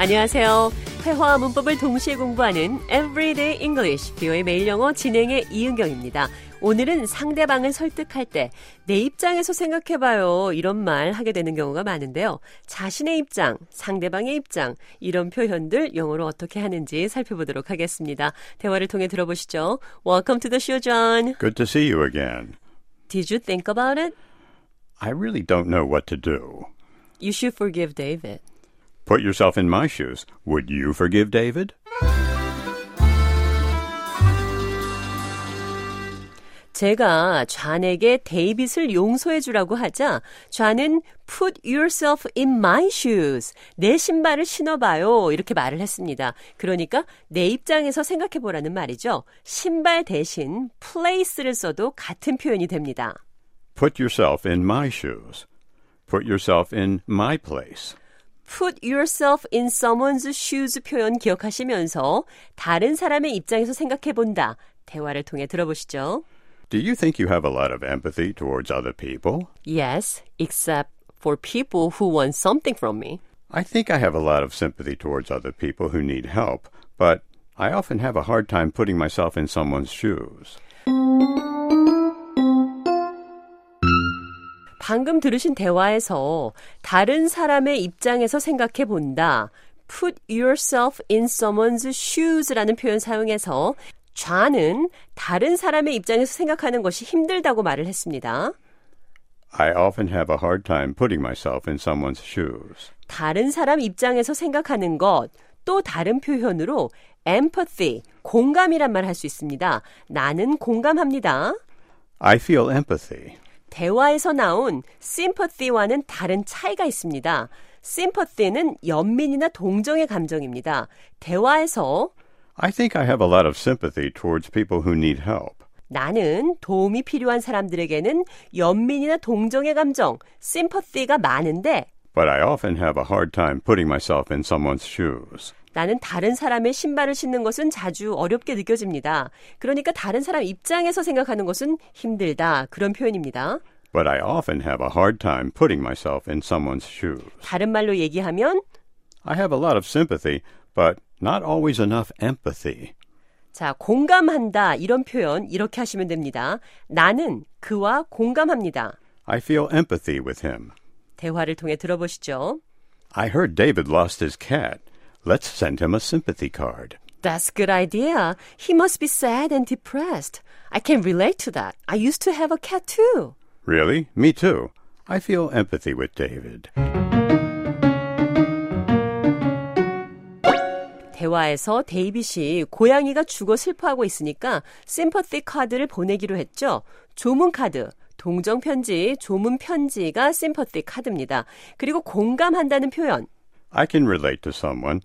안녕하세요. 회화와 문법을 동시에 공부하는 Everyday English, 비오의 매일 영어 진행의 이은경입니다. 오늘은 상대방을 설득할 때 내 입장에서 생각해봐요. 이런 말 하게 되는 경우가 많은데요. 자신의 입장, 상대방의 입장, 이런 표현들 영어로 어떻게 하는지 살펴보도록 하겠습니다. 대화를 통해 들어보시죠. Welcome to the show, John. Good to see you again. Did you think about it? I really don't know what to do. You should forgive David. Put yourself in my shoes. Would you forgive David? 제가 좌에게 데이빗을 용서해 주라고 하자 좌는 put yourself in my shoes. 내 신발을 신어봐요. 이렇게 말을 했습니다. 그러니까 내 입장에서 생각해 보라는 말이죠. 신발 대신 place를 써도 같은 표현이 됩니다. Put yourself in my shoes. Put yourself in my place. put yourself in someone's shoes 표현 기억하시면서 다른 사람의 입장에서 생각해 본다. 대화를 통해 들어보시죠. Do you think you have a lot of empathy towards other people? Yes, except for people who want something from me. I think I have a lot of sympathy towards other people who need help, but I often have a hard time putting myself in someone's shoes. 방금 들으신 대화에서 다른 사람의 입장에서 생각해 본다. put yourself in someone's shoes라는 표현 사용해서 좌는 다른 사람의 입장에서 생각하는 것이 힘들다고 말을 했습니다. I often have a hard time putting myself in someone's shoes. 다른 사람 입장에서 생각하는 것, 또 다른 표현으로 empathy, 공감이란 말 할 수 있습니다. 나는 공감합니다. I feel empathy. 대화에서 나온 sympathy와는 다른 차이가 있습니다. sympathy는 연민이나 동정의 감정입니다. 대화에서 I think I have a lot of sympathy towards people who need help. 나는 도움이 필요한 사람들에게는 연민이나 동정의 감정, sympathy가 많은데 But I often have a hard time putting myself in someone's shoes. 나는 다른 사람의 신발을 신는 것은 자주 어렵게 느껴집니다. 그러니까 다른 사람 입장에서 생각하는 것은 힘들다. 그런 표현입니다. But I often have a hard time putting myself in someone's shoes. 다른 말로 얘기하면 I have a lot of sympathy, but not always enough empathy. 자, 공감한다. 이런 표현 이렇게 하시면 됩니다. 나는 그와 공감합니다. I feel empathy with him. 대화를 통해 들어보시죠. I heard David lost his cat. Let's send him a sympathy card. That's a good idea. He must be sad and depressed. I can relate to that. I used to have a cat too. Really? Me too. I feel empathy with David. 대화에서 데이빗이 고양이가 죽어 슬퍼하고 있으니까 심퍼티 카드를 보내기로 했죠. 조문 카드, 동정 편지, 조문 편지가 심퍼티 카드입니다. 그리고 공감한다는 표현. I can relate to someone.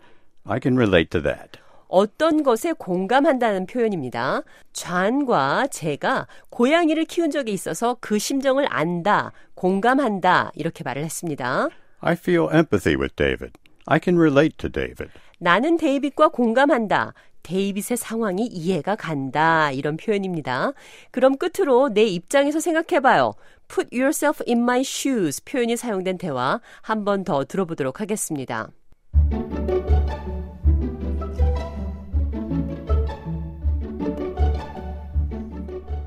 I can relate to that. 어떤 것에 공감한다는 표현입니다. 좌과 제가 고양이를 키운 적이 있어서 그 심정을 안다, 공감한다 이렇게 말을 했습니다. I feel empathy with David. I can relate to David. 나는 데이빗과 공감한다. 데이빗의 상황이 이해가 간다. 이런 표현입니다. 그럼 끝으로 내 입장에서 생각해봐요. Put yourself in my shoes 표현이 사용된 대화 한 번 더 들어보도록 하겠습니다.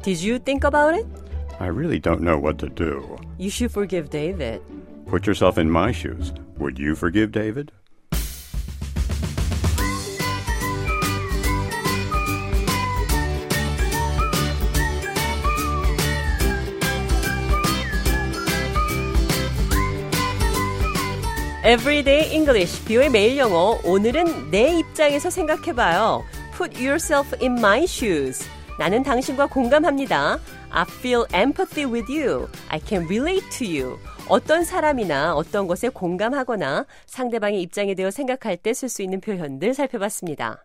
Did you think about it? I really don't know what to do. You should forgive David. Put yourself in my shoes. Would you forgive David? Everyday English, 비오의 매일 영어. 오늘은 내 입장에서 생각해봐요. Put yourself in my shoes. 나는 당신과 공감합니다. I feel empathy with you. I can relate to you. 어떤 사람이나 어떤 것에 공감하거나 상대방의 입장에 대해 생각할 때 쓸 수 있는 표현들 살펴봤습니다.